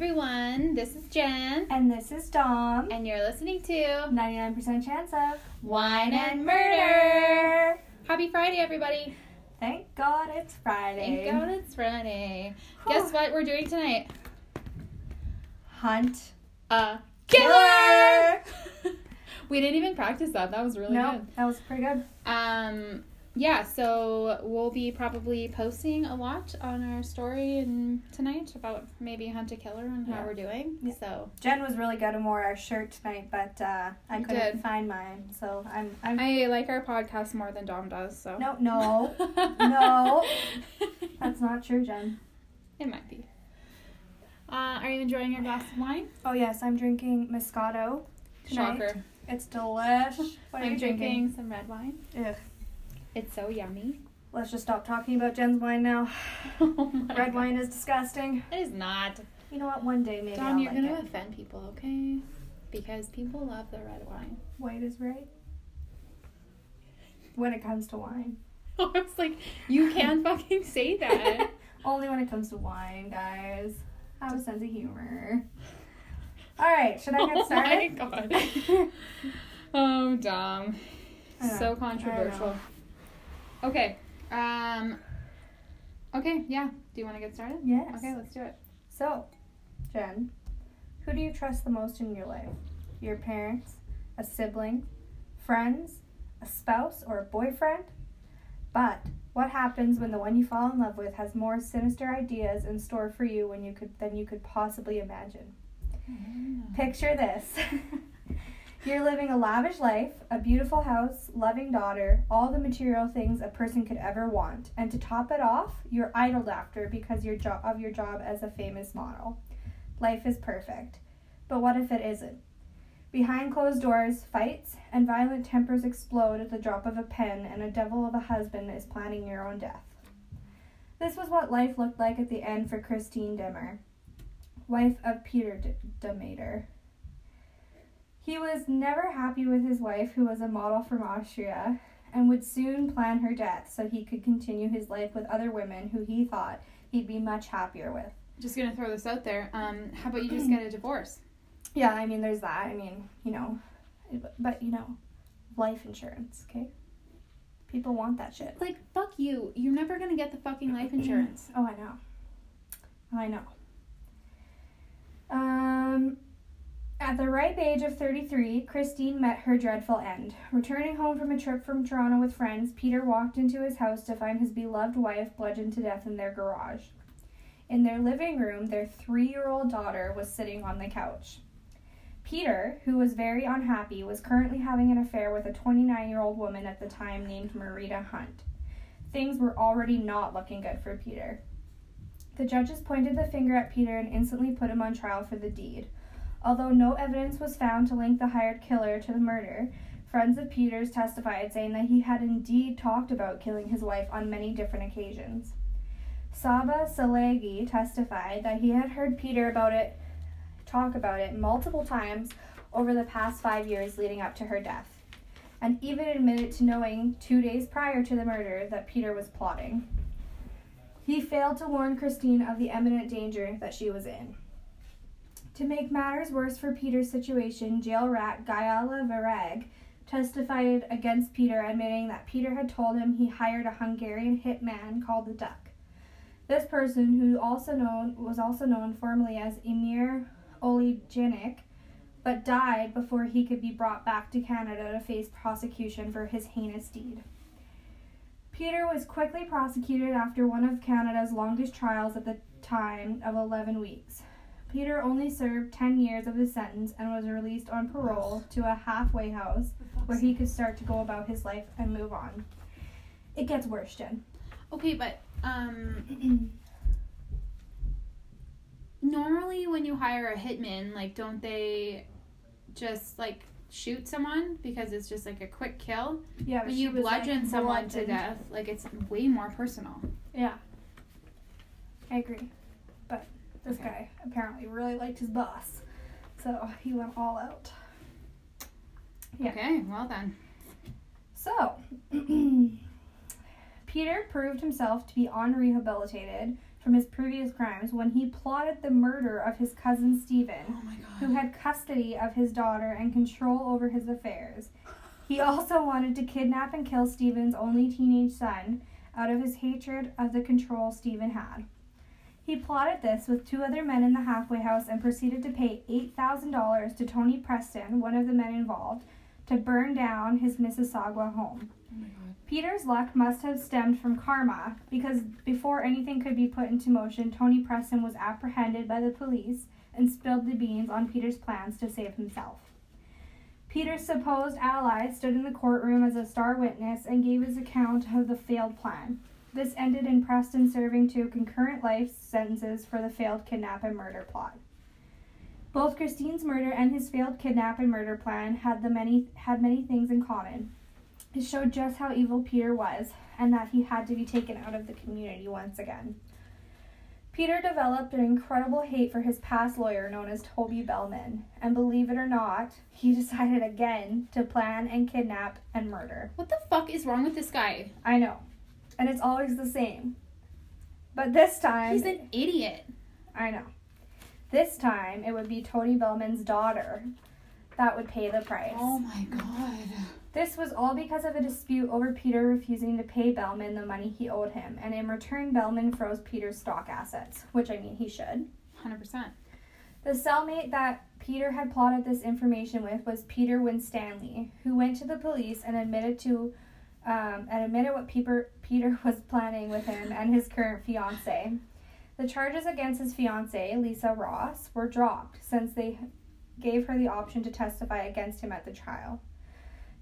Everyone, this is Jen, And this is Dom. and you're listening to 99% chance of Wine and Murder. Happy Friday, everybody! Thank God it's Friday. Thank God it's Friday. Whew. Guess what we're doing tonight? Hunt. A Killer! we didn't even practice that. That was really no, good. that was pretty good. Um, yeah, so we'll be probably posting a lot on our story and tonight about maybe hunt a killer and how Yeah. we're doing. Yeah. So Jen was really good and wore our shirt tonight, but uh, I couldn't did. find mine. So I'm. I'm I like our podcast more than Dom does. So no, no. No. That's not true, Jen. It might be. Uh, are you enjoying your glass of wine? Oh, yes, I'm drinking Moscato. Tonight. Shocker. It's delish. What are I'm you drinking drinking? some red wine. Ugh. It's so yummy. Let's just stop talking about Jen's wine now. oh my Red God. wine is disgusting. It is not. You know what? One day maybe Dom, I'll you're like gonna it. offend people, okay? Because people love the red wine. White is right. When it comes to wine. I was like, you can't fucking say that. Only when it comes to wine, guys. I Have a sense of humor. All right, should I get started? Oh my god. oh, Dom. I know, So I controversial. Okay. Um. Okay. Yeah. Do you want to get started? Yes. Okay. Let's do it. So, Jen, who do you trust the most in your life? Your parents, a sibling, friends, a spouse, or a boyfriend? But what happens when the one you fall in love with has more sinister ideas in store for you when you could than you could possibly imagine? Picture this. You're living a lavish life, a beautiful house, loving daughter, all the material things a person could ever want. And to top it off, you're idled after because your jo- of your job as a famous model. Life is perfect. But what if it isn't? Behind closed doors, fights and violent tempers explode at the drop of a pen, and a devil of a husband is planning your own death. This was what life looked like at the end for Christine Dimmer, wife of Peter D- Demeter. He was never happy with his wife, who was a model from Austria, and would soon plan her death so he could continue his life with other women who he thought he'd be much happier with. Just gonna throw this out there. Um. How about you just get a divorce? Yeah, I mean, there's that. I mean, you know, but you know, life insurance, okay? People want that shit. Like fuck you. You're never gonna get the fucking life insurance. Oh, I know. I know. Um, at the ripe age of 33, Christine met her dreadful end. Returning home from a trip from Toronto with friends, Peter walked into his house to find his beloved wife bludgeoned to death in their garage. In their living room, their three year old daughter was sitting on the couch. Peter, who was very unhappy, was currently having an affair with a 29 year old woman at the time named Marita Hunt. Things were already not looking good for Peter. The judges pointed the finger at Peter and instantly put him on trial for the deed. Although no evidence was found to link the hired killer to the murder, friends of Peter's testified saying that he had indeed talked about killing his wife on many different occasions. Csaba Szilagyi testified that he had heard Peter about it talk about it multiple times over the past five years leading up to her death, and even admitted to knowing two days prior to the murder that Peter was plotting. He failed to warn Christine of the imminent danger that she was in. To make matters worse for Peter's situation, jail rat Gayala Varag testified against Peter, admitting that Peter had told him he hired a Hungarian hitman called the Duck. This person, who also known was also known formally as Emir Oligenic, but died before he could be brought back to Canada to face prosecution for his heinous deed. Peter was quickly prosecuted after one of Canada's longest trials at the time of 11 weeks. Peter only served 10 years of his sentence and was released on parole to a halfway house where he could start to go about his life and move on. It gets worse, Jen. Okay, but um. Normally, when you hire a hitman, like, don't they just like shoot someone because it's just like a quick kill? yeah, When she you was, like, bludgeon someone to death, like it's way more personal. Yeah. I agree. This Okay. guy apparently really liked his boss. So he went all out. Yeah. Okay, well then. So, Peter proved himself to be unrehabilitated from his previous crimes when he plotted the murder of his cousin Stephen, Oh who had custody of his daughter and control over his affairs. He also wanted to kidnap and kill Stephen's only teenage son out of his hatred of the control Stephen had. He plotted this with two other men in the halfway house and proceeded to pay $8,000 to Tony Preston, one of the men involved, to burn down his Mississauga home. Oh. Peter's luck must have stemmed from karma because before anything could be put into motion, Tony Preston was apprehended by the police and spilled the beans on Peter's plans to save himself. Peter's supposed ally stood in the courtroom as a star witness and gave his account of the failed plan. This ended in Preston serving two concurrent life sentences for the failed kidnap and murder plot. Both Christine's murder and his failed kidnap and murder plan had the many had many things in common. It showed just how evil Peter was and that he had to be taken out of the community once again. Peter developed an incredible hate for his past lawyer known as Toby Bellman, and believe it or not, he decided again to plan and kidnap and murder. What the fuck is wrong with this guy? I know. And it's always the same. But this time He's an idiot. I know. This time it would be Tony Bellman's daughter that would pay the price. Oh my god. This was all because of a dispute over Peter refusing to pay Bellman the money he owed him, and in return, Bellman froze Peter's stock assets, which I mean he should. 100%. The cellmate that Peter had plotted this information with was Peter Winstanley, who went to the police and admitted to um, and admitted what Peter Peter was planning with him and his current fiance. The charges against his fiance, Lisa Ross, were dropped since they gave her the option to testify against him at the trial.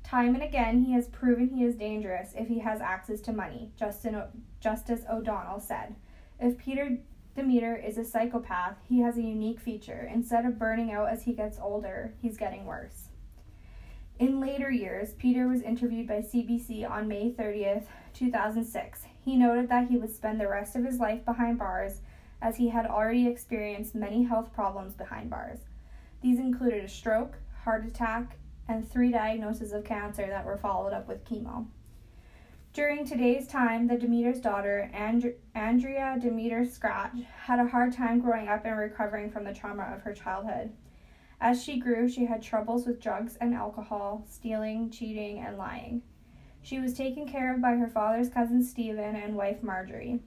Time and again, he has proven he is dangerous if he has access to money, Justin o- Justice O'Donnell said. If Peter Demeter is a psychopath, he has a unique feature. Instead of burning out as he gets older, he's getting worse. In later years, Peter was interviewed by CBC on May 30th, 2006. He noted that he would spend the rest of his life behind bars as he had already experienced many health problems behind bars. These included a stroke, heart attack, and three diagnoses of cancer that were followed up with chemo. During today's time, the Demeter's daughter, And- Andrea Demeter Scratch, had a hard time growing up and recovering from the trauma of her childhood. As she grew, she had troubles with drugs and alcohol, stealing, cheating, and lying. She was taken care of by her father's cousin Stephen and wife Marjorie.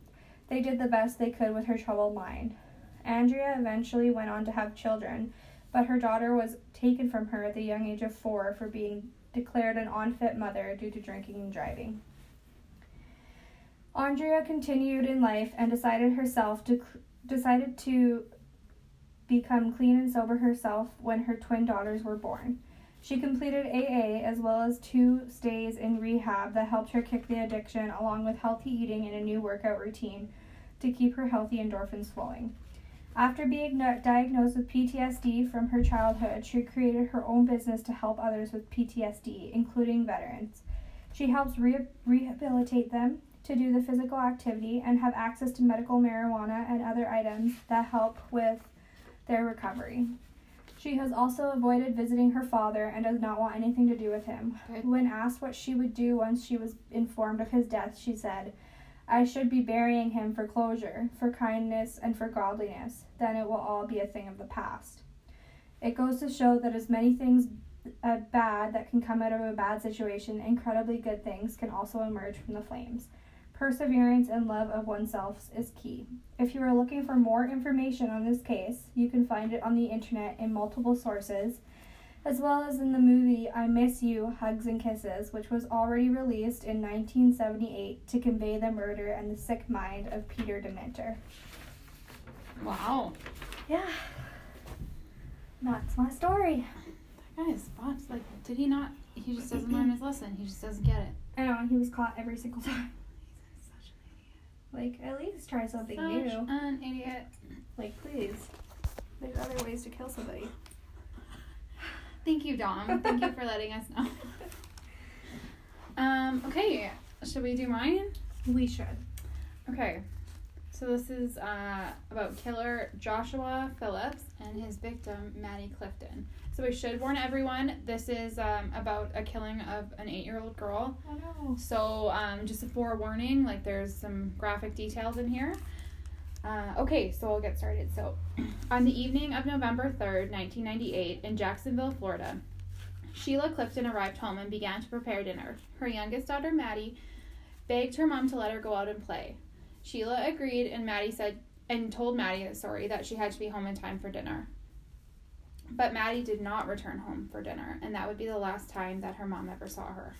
They did the best they could with her troubled mind. Andrea eventually went on to have children, but her daughter was taken from her at the young age of four for being declared an unfit mother due to drinking and driving. Andrea continued in life and decided herself to decided to become clean and sober herself when her twin daughters were born. She completed AA as well as two stays in rehab that helped her kick the addiction along with healthy eating and a new workout routine to keep her healthy endorphins flowing. After being diagnosed with PTSD from her childhood, she created her own business to help others with PTSD, including veterans. She helps re- rehabilitate them to do the physical activity and have access to medical marijuana and other items that help with their recovery. She has also avoided visiting her father and does not want anything to do with him. Good. When asked what she would do once she was informed of his death, she said, I should be burying him for closure, for kindness, and for godliness. Then it will all be a thing of the past. It goes to show that as many things uh, bad that can come out of a bad situation, incredibly good things can also emerge from the flames. Perseverance and love of oneself is key. If you are looking for more information on this case, you can find it on the internet in multiple sources, as well as in the movie I Miss You, Hugs and Kisses, which was already released in 1978 to convey the murder and the sick mind of Peter Dementor. Wow. Yeah. That's my story. That guy is fucked. Like, did he not? He just doesn't learn his lesson. He just doesn't get it. I know, and he was caught every single time. He's such an Like, at least try something. Such new. an idiot. Like, please. There's other ways to kill somebody. Thank you, Dom. Thank you for letting us know. Um, okay. Should we do mine? We should. Okay. So this is uh, about killer Joshua Phillips and his victim Maddie Clifton. So we should warn everyone, this is um, about a killing of an eight-year-old girl. Oh no. So um, just a forewarning, like there's some graphic details in here. Uh, okay, so we'll get started. So, on the evening of November 3rd, 1998, in Jacksonville, Florida, Sheila Clifton arrived home and began to prepare dinner. Her youngest daughter, Maddie, begged her mom to let her go out and play. Sheila agreed, and Maddie said and told Maddie, sorry, that she had to be home in time for dinner. But Maddie did not return home for dinner, and that would be the last time that her mom ever saw her.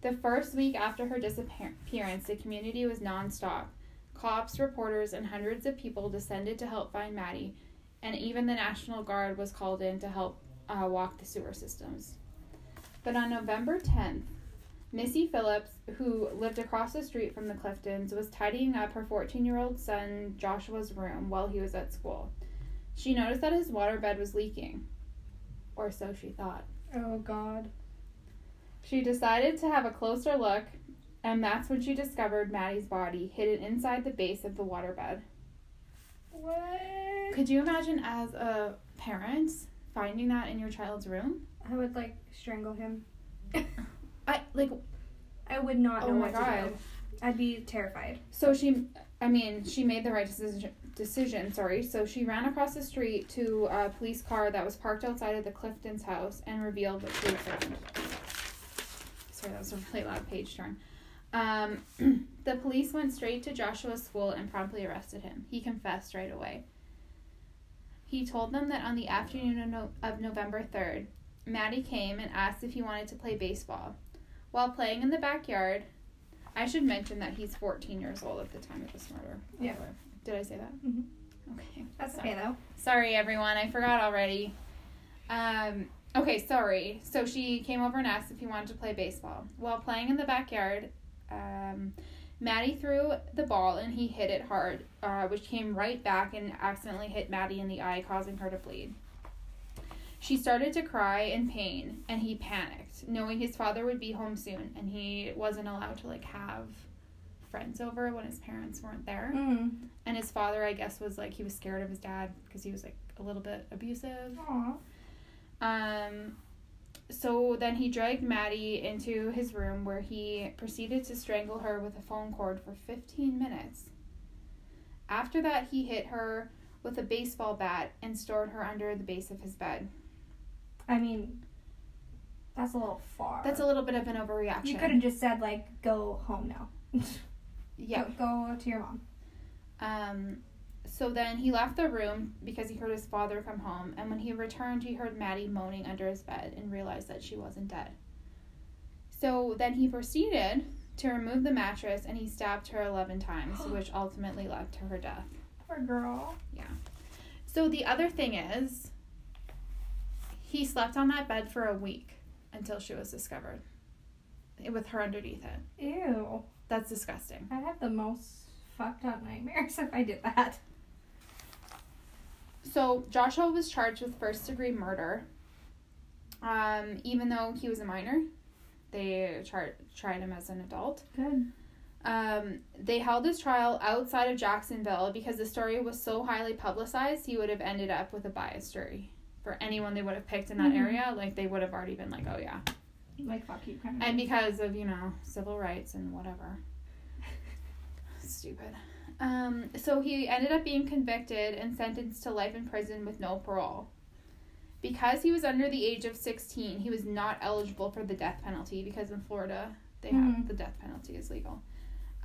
The first week after her disappearance, the community was nonstop. Cops, reporters, and hundreds of people descended to help find Maddie, and even the National Guard was called in to help uh, walk the sewer systems. But on November 10th, Missy Phillips, who lived across the street from the Cliftons, was tidying up her 14 year old son Joshua's room while he was at school. She noticed that his waterbed was leaking. Or so she thought. Oh, God. She decided to have a closer look and that's when she discovered Maddie's body hidden inside the base of the waterbed. What? Could you imagine as a parent finding that in your child's room? I would like strangle him. Like I would not Oh know my what God. to do. I'd be terrified. so she I mean, she made the right decision decision, sorry. So she ran across the street to a police car that was parked outside of the Clifton's house and revealed what she had found. Sorry, that was a really loud page turn. Um, the police went straight to Joshua's school and promptly arrested him. He confessed right away. He told them that on the afternoon of, no- of November 3rd, Maddie came and asked if he wanted to play baseball. While playing in the backyard, I should mention that he's 14 years old at the time of this murder. Yeah. the. Did I say that? Mhm. Okay. That's Sorry. okay though. Sorry, everyone. I forgot already. Um, okay, sorry. So she came over and asked if he wanted to play baseball. While playing in the backyard, um, Maddie threw the ball and he hit it hard, uh, which came right back and accidentally hit Maddie in the eye, causing her to bleed. She started to cry in pain, and he panicked, knowing his father would be home soon, and he wasn't allowed to like have friends over when his parents weren't there. Mm. And his father, I guess, was like he was scared of his dad because he was like a little bit abusive. Aw. Um, so then he dragged Maddie into his room where he proceeded to strangle her with a phone cord for 15 minutes. After that, he hit her with a baseball bat and stored her under the base of his bed. I mean, that's a little far. That's a little bit of an overreaction. You could have just said like, "Go home now." yeah. Go, go to your mom. Um, so then he left the room because he heard his father come home, and when he returned, he heard Maddie moaning under his bed and realized that she wasn't dead. So then he proceeded to remove the mattress and he stabbed her 11 times, which ultimately led to her death. Poor girl. Yeah. So the other thing is, he slept on that bed for a week until she was discovered with her underneath it. Ew. That's disgusting. I'd have the most fucked up nightmares if I did that. So Joshua was charged with first degree murder. Um, even though he was a minor, they char- tried him as an adult. Good. Um, they held his trial outside of Jacksonville because the story was so highly publicized. He would have ended up with a biased jury for anyone they would have picked in that Mhm. area. Like they would have already been like, oh yeah, Like fuck you kind of. and because of you know civil rights and whatever. Stupid. Um, so he ended up being convicted and sentenced to life in prison with no parole. Because he was under the age of 16, he was not eligible for the death penalty because in Florida they have Mhm. the death penalty is legal.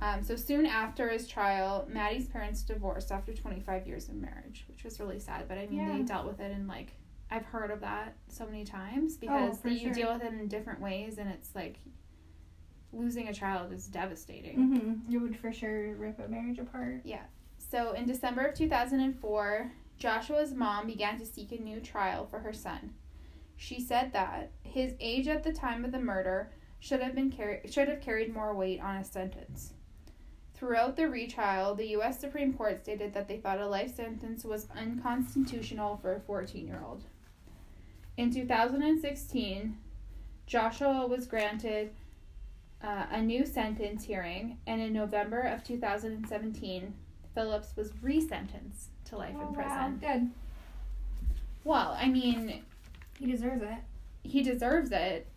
Um, so soon after his trial, Maddie's parents divorced after 25 years of marriage, which was really sad. But I mean, they dealt with it in like I've heard of that so many times because for you sure. deal with it in different ways, and it's like losing a child is devastating. Mm-hmm. It would for sure rip a marriage apart. Yeah. So in December of 2004, Joshua's mom began to seek a new trial for her son. She said that his age at the time of the murder should have been carri- should have carried more weight on his sentence. Throughout the retrial, the U.S. Supreme Court stated that they thought a life sentence was unconstitutional for a 14 year old. In 2016, Joshua was granted uh, a new sentence hearing, and in November of 2017, Phillips was resentenced to life Oh, in wow. prison. Good. Well, I mean, He deserves it. he deserves it.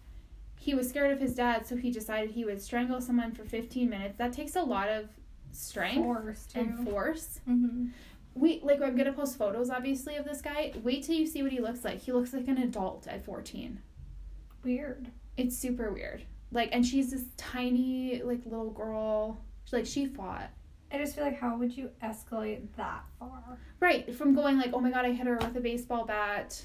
He was scared of his dad, so he decided he would strangle someone for 15 minutes. That takes a lot of strength Force and force. mm-hmm. Wait, like I'm gonna post photos, obviously, of this guy. Wait till you see what he looks like. He looks like an adult at 14. Weird. It's super weird. Like, and she's this tiny, like, little girl. Like, she fought. I just feel like how would you escalate that far? Right, from going like, oh my god, I hit her with a baseball bat,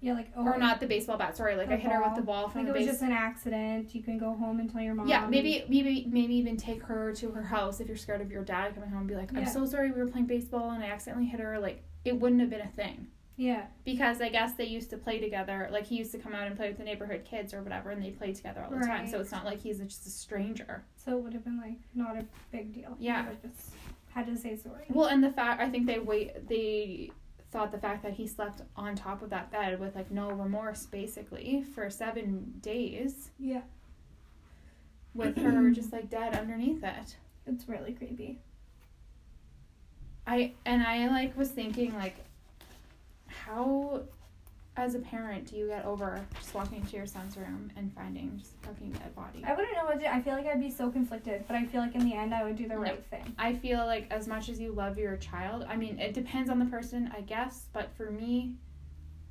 Yeah, like oh, or not the baseball bat. Sorry, like I hit her with the ball from Like the it was just an accident. You can go home and tell your mom. Yeah, maybe, maybe, maybe even take her to her house if you're scared of your dad coming home. and Be like, I'm Yeah. so sorry, we were playing baseball and I accidentally hit her. Like, it wouldn't have been a thing Yeah. because I guess they used to play together. Like, he used to come out and play with the neighborhood kids or whatever, and they played together all the time. So it's not like he's just a stranger. So it would have been like not a big deal. Yeah. Just had to say sorry. Well, and the fact I think they wait they thought the fact that he slept on top of that bed with like no remorse basically for seven days Yeah. with her just like dead underneath it. It's really creepy. I and I like was thinking like how as a parent do you get over just walking into your son's room and finding just a fucking dead body? I wouldn't know what to do. I feel like I'd be so conflicted, but I feel like in the end I would do the right thing. I feel like as much as you love your child, I mean it depends on the person, I guess, but for me,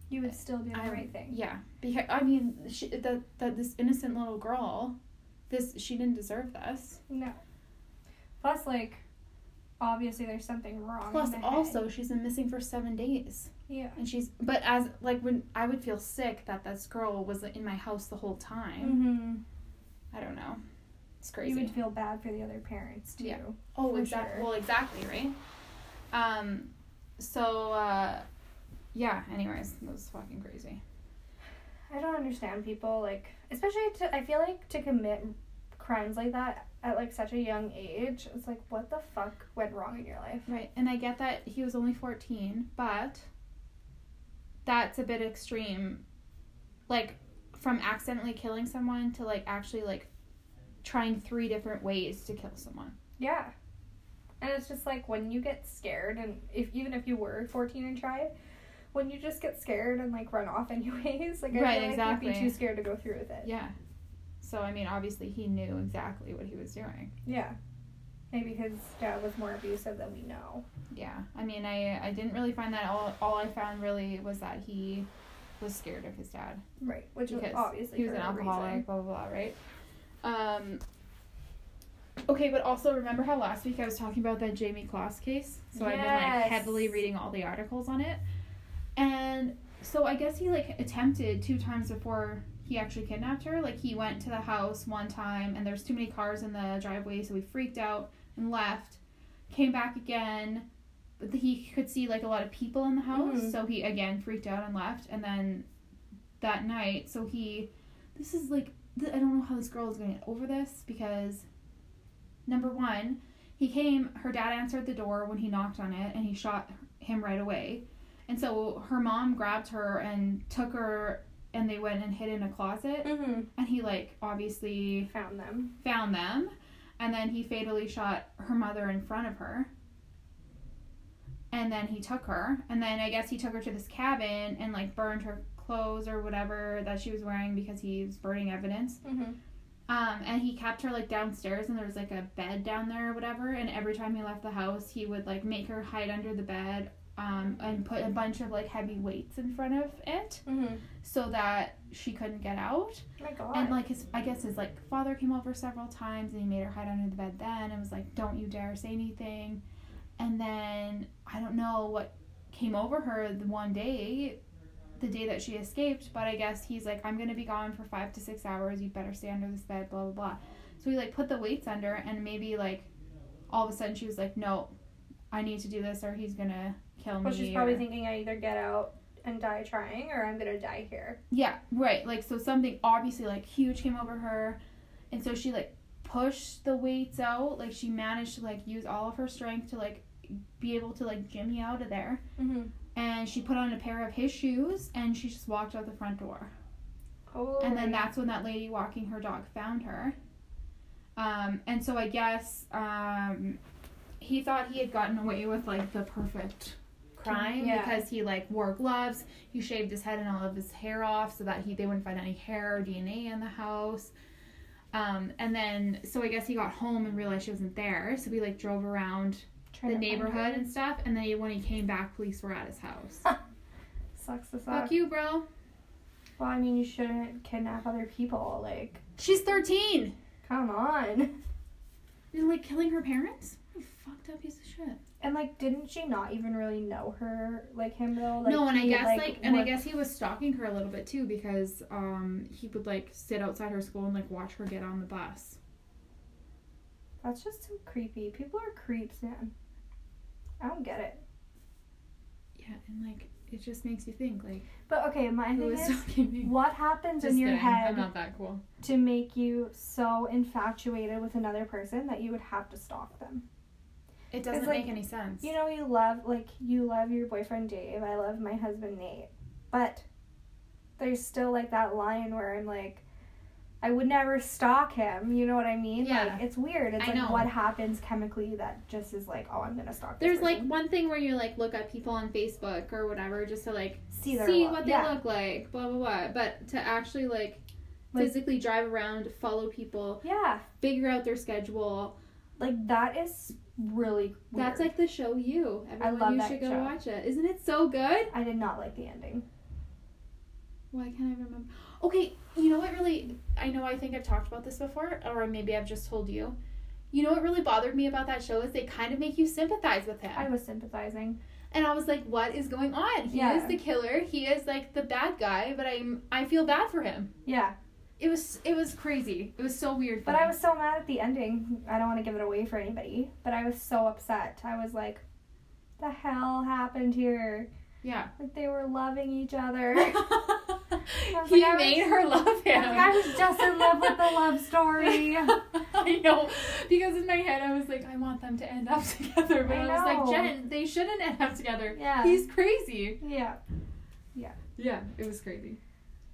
You would still do the I- right thing. Yeah, because I mean, she, this innocent little girl, this she didn't deserve this. No. Plus, like, obviously there's something wrong. Plus, the head. also she's been missing for seven days, Yeah. and she's but as like when I would feel sick that this girl was in my house the whole time. Mm-hmm. I don't know, it's crazy. You would feel bad for the other parents too. Yeah. oh, exactly. sure. Well, exactly right. Um, so uh, yeah. Anyways, it was fucking crazy. I don't understand people like, especially to. I feel like to commit crimes like that at like such a young age, it's like what the fuck went wrong in your life? Right, and I get that he was only 14, but that's a bit extreme. Like, from accidentally killing someone to, like, actually, like, trying three different ways to kill someone. Yeah. And it's just like when you get scared, and if even if you were 14 and tried, when you just get scared and like run off anyways, like I Right, feel like exactly. you'd be too scared to go through with it. Yeah. So, I mean, obviously, he knew exactly what he was doing. Yeah. Maybe his dad was more abusive than we know. Yeah. I mean, I, I didn't really find that. All, all I found really was that he was scared of his dad. Right. Which was obviously he was an alcoholic, reason. blah blah blah, right? Um. Okay, but also remember how last week I was talking about that Jayme Closs case? So I've been like heavily reading all the articles on it, and so I guess he like attempted two times before he actually kidnapped her. Like he went to the house one time, and there's too many cars in the driveway, so he freaked out and left. Came back again, but he could see like a lot of people in the house, Mhm. so he again freaked out and left. And then that night, so he, this is like th- I don't know how this girl is going to get over this because number one, he came. Her dad answered the door when he knocked on it, and he shot him right away. And so her mom grabbed her and took her, and they went and hid in a closet. Mm-hmm. And he like obviously Found them. found them, and then he fatally shot her mother in front of her. And then he took her, and then I guess he took her to this cabin and like burned her clothes or whatever that she was wearing because he was burning evidence. Mm-hmm. Um, and he kept her like downstairs, and there was like a bed down there or whatever. And every time he left the house, he would like make her hide under the bed, um, and put a bunch of like heavy weights in front of it Mm-hmm. so that she couldn't get out. my God. And like his, I guess his like father came over several times, and he made her hide under the bed then, and was like, "Don't you dare say anything." And then I don't know what came over her the one day, the day that she escaped, but I guess he's like, "I'm gonna be gone for five to six hours. You better stay under this bed." Blah blah blah. So he like put the weights under, and maybe like all of a sudden she was like, "No, I need to do this, or he's gonna kill me." well, she's probably or- thinking I either get out and die trying, or I'm gonna die here. Yeah, right. Like so something obviously like huge came over her and so she like pushed the weights out. Like she managed to like use all of her strength to like be able to like jimmy out of there. Mm-hmm. And she put on a pair of his shoes and she just walked out the front door. Oh. And then that's when that lady walking her dog found her. Um, and so I guess um, he thought he had gotten away with like the perfect crime Yeah. because he like wore gloves, he shaved his head and all of his hair off so that he they wouldn't find any hair or DNA in the house. Um, and then so I guess he got home and realized she wasn't there, so we like drove around Trying the neighborhood and stuff, and then he, when he came back, police were at his house. Sucks to suck. Fuck you, bro. Well, I mean, you shouldn't kidnap other people. Like, She's thirteen. come on. You're like killing her parents. You fucked up piece of shit. And like, didn't she not even really know her, like him though? Like, no, and I guess like, and I guess he was stalking her a little bit too because um he would like sit outside her school and like watch her get on the bus. that's just so creepy. People are creeps, man. I don't get it. Yeah, and like it just makes you think like But okay, my thing is is, stalking me? what happens Just in your kidding. I'm not that cool. to make you so infatuated with another person that you would have to stalk them? It doesn't like, make any sense. You know, you love like you love your boyfriend Dave. I love my husband Nate, but there's still like that line where I'm like, I would never stalk him. You know what I mean? Yeah. Like it's weird. It's I like know. what happens chemically that just is like, oh, I'm gonna stalk. This There's like one thing where you like look at people on Facebook or whatever just to like see see lo- what they yeah. look like, blah blah blah. But to actually like, Like- physically drive around, follow people, Yeah, figure out their schedule. like that is really. Weird. That's like the show you. Everyone, love you that should go show. watch it. Isn't it so good? I did not like the ending. Why can't I remember? Okay, you know what really I know I think I've talked about this before, or maybe I've just told you. You know what really bothered me about that show is they kind of make you sympathize with him. I was sympathizing. and I was like, what is going on? He Yeah. is the killer. He is like the bad guy, but I'm I feel bad for him. Yeah, It was it was crazy. It was so weird. But me. I was so mad at the ending. I don't want to give it away for anybody, but I was so upset. I was like, the hell happened here? yeah. Like they were loving each other. he like, I made was- her love him. I was just in love with the love story. I know, because in my head I was like, I want them to end up together, but I, I was like. Jen, they shouldn't end up together. Yeah. He's crazy. Yeah. Yeah, Yeah, it was crazy.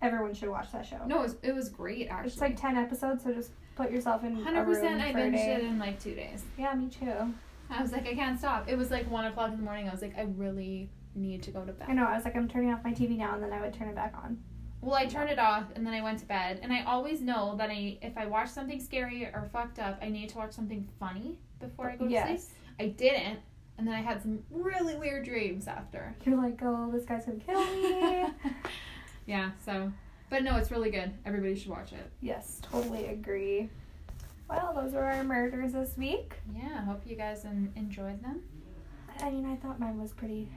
Everyone should watch that show. No, it was, it was great actually. It's like ten episodes, so just put yourself in hundred percent. I binged it in like two days. Yeah, me too. I was like, I can't stop. It was like one o'clock in the morning. I was like, I really need to go to bed. I know. I was like, I'm turning off my TV now, and then I would turn it back on. Well, I turned it off and then I went to bed. And I always know that I, if I watch something scary or fucked up, I need to watch something funny before I go to sleep. Yes. I didn't, and then I had some really weird dreams after. You're like, oh, this guy's gonna kill me. yeah. So, but no, it's really good. Everybody should watch it. yes, totally agree. Well, those were our murders this week. Yeah. Hope you guys en- enjoyed them. I mean, I thought mine was pretty,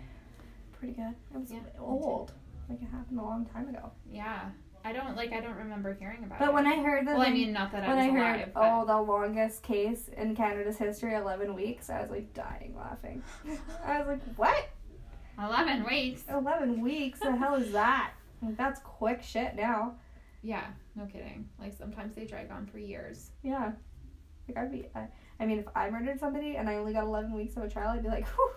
pretty good. It was Yeah, old, like it happened a long time ago. Yeah. I don't like. I don't remember hearing about it. But when I heard that, well, I mean, not that I when was I alive. heard, but- oh, the longest case in Canada's history, 11 weeks, I was like dying laughing. I was like, what? Eleven weeks. 11 weeks? The hell is that? Like, that's quick shit now. Yeah. No kidding. Like sometimes they drag on for years. Yeah. Like, I'd be, I, I mean, if I murdered somebody and I only got 11 weeks of a trial, I'd be like, whew,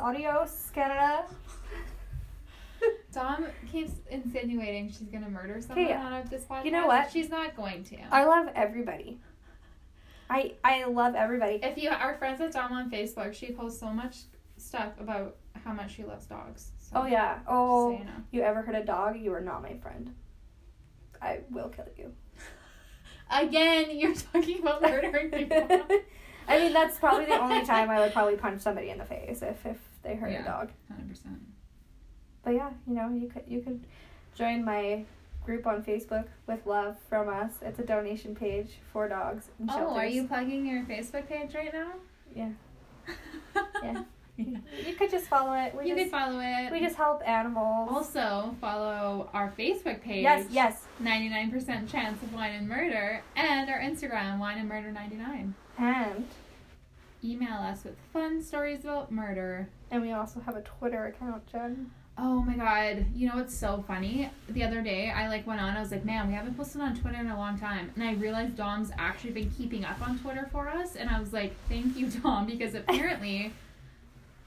adios, Canada. Dom keeps insinuating she's gonna murder someone out of this podcast. you know what? She's not going to. I love everybody. I I love everybody. if you are friends with Dom on Facebook, she posts so much stuff about how much she loves dogs. So, Oh yeah. Oh, so you know. you ever hurt a dog? You are not my friend. I will kill you. Again, you're talking about murdering people. I mean, that's probably the only time I would probably punch somebody in the face if, if they hurt Yeah. a dog. Hundred percent. But yeah, you know, you could you could join my group on Facebook with love from us. It's a donation page for dogs and Oh, shelters. are you plugging your Facebook page right now? Yeah. yeah. You, you could just follow it. We you just can follow it. we just help animals. also follow our Facebook page. yes, yes. 99% chance of wine and murder, and our Instagram, wine and murder 99. And Email us with fun stories about murder. and we also have a Twitter account, Jen. Oh my god, you know what's so funny? The other day I like went on, I was like, man, we haven't posted on Twitter in a long time. And I realized Dom's actually been keeping up on Twitter for us. And I was like, thank you, Dom, because apparently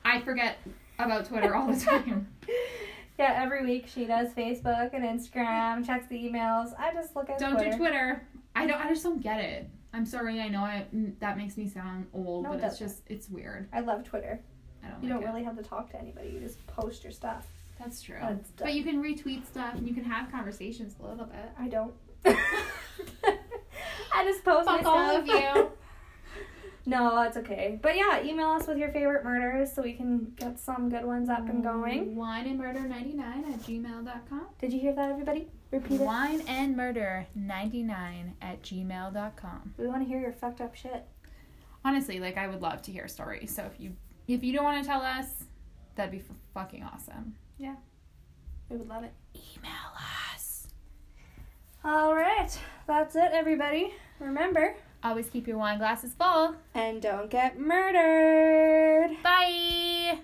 I forget about Twitter all the time. yeah, every week she does Facebook and Instagram, checks the emails. I just look at don't Twitter. do Twitter. I don't I just don't get it. I'm sorry. I know I mm, that makes me sound old, No, it but it's just it's weird. I love Twitter. I don't. You like don't it. really have to talk to anybody. You just post your stuff. That's true. That's but you can retweet stuff and you can have conversations a little bit. I don't. I just post my Fuck all stuff. of you. no, it's okay. But yeah, email us with your favorite murders so we can get some good ones up and going. Wine and murder 99 at gmail.com. Did you hear that, everybody? Repeat it. Wine and murder 99 at gmail.com. We want to hear your fucked up shit. Honestly, like I would love to hear stories. So if you if you don't want to tell us, that'd be f- fucking awesome. Yeah. We would love it. Email us. All right, that's it, everybody. Remember, Always keep your wine glasses full. and don't get murdered. Bye.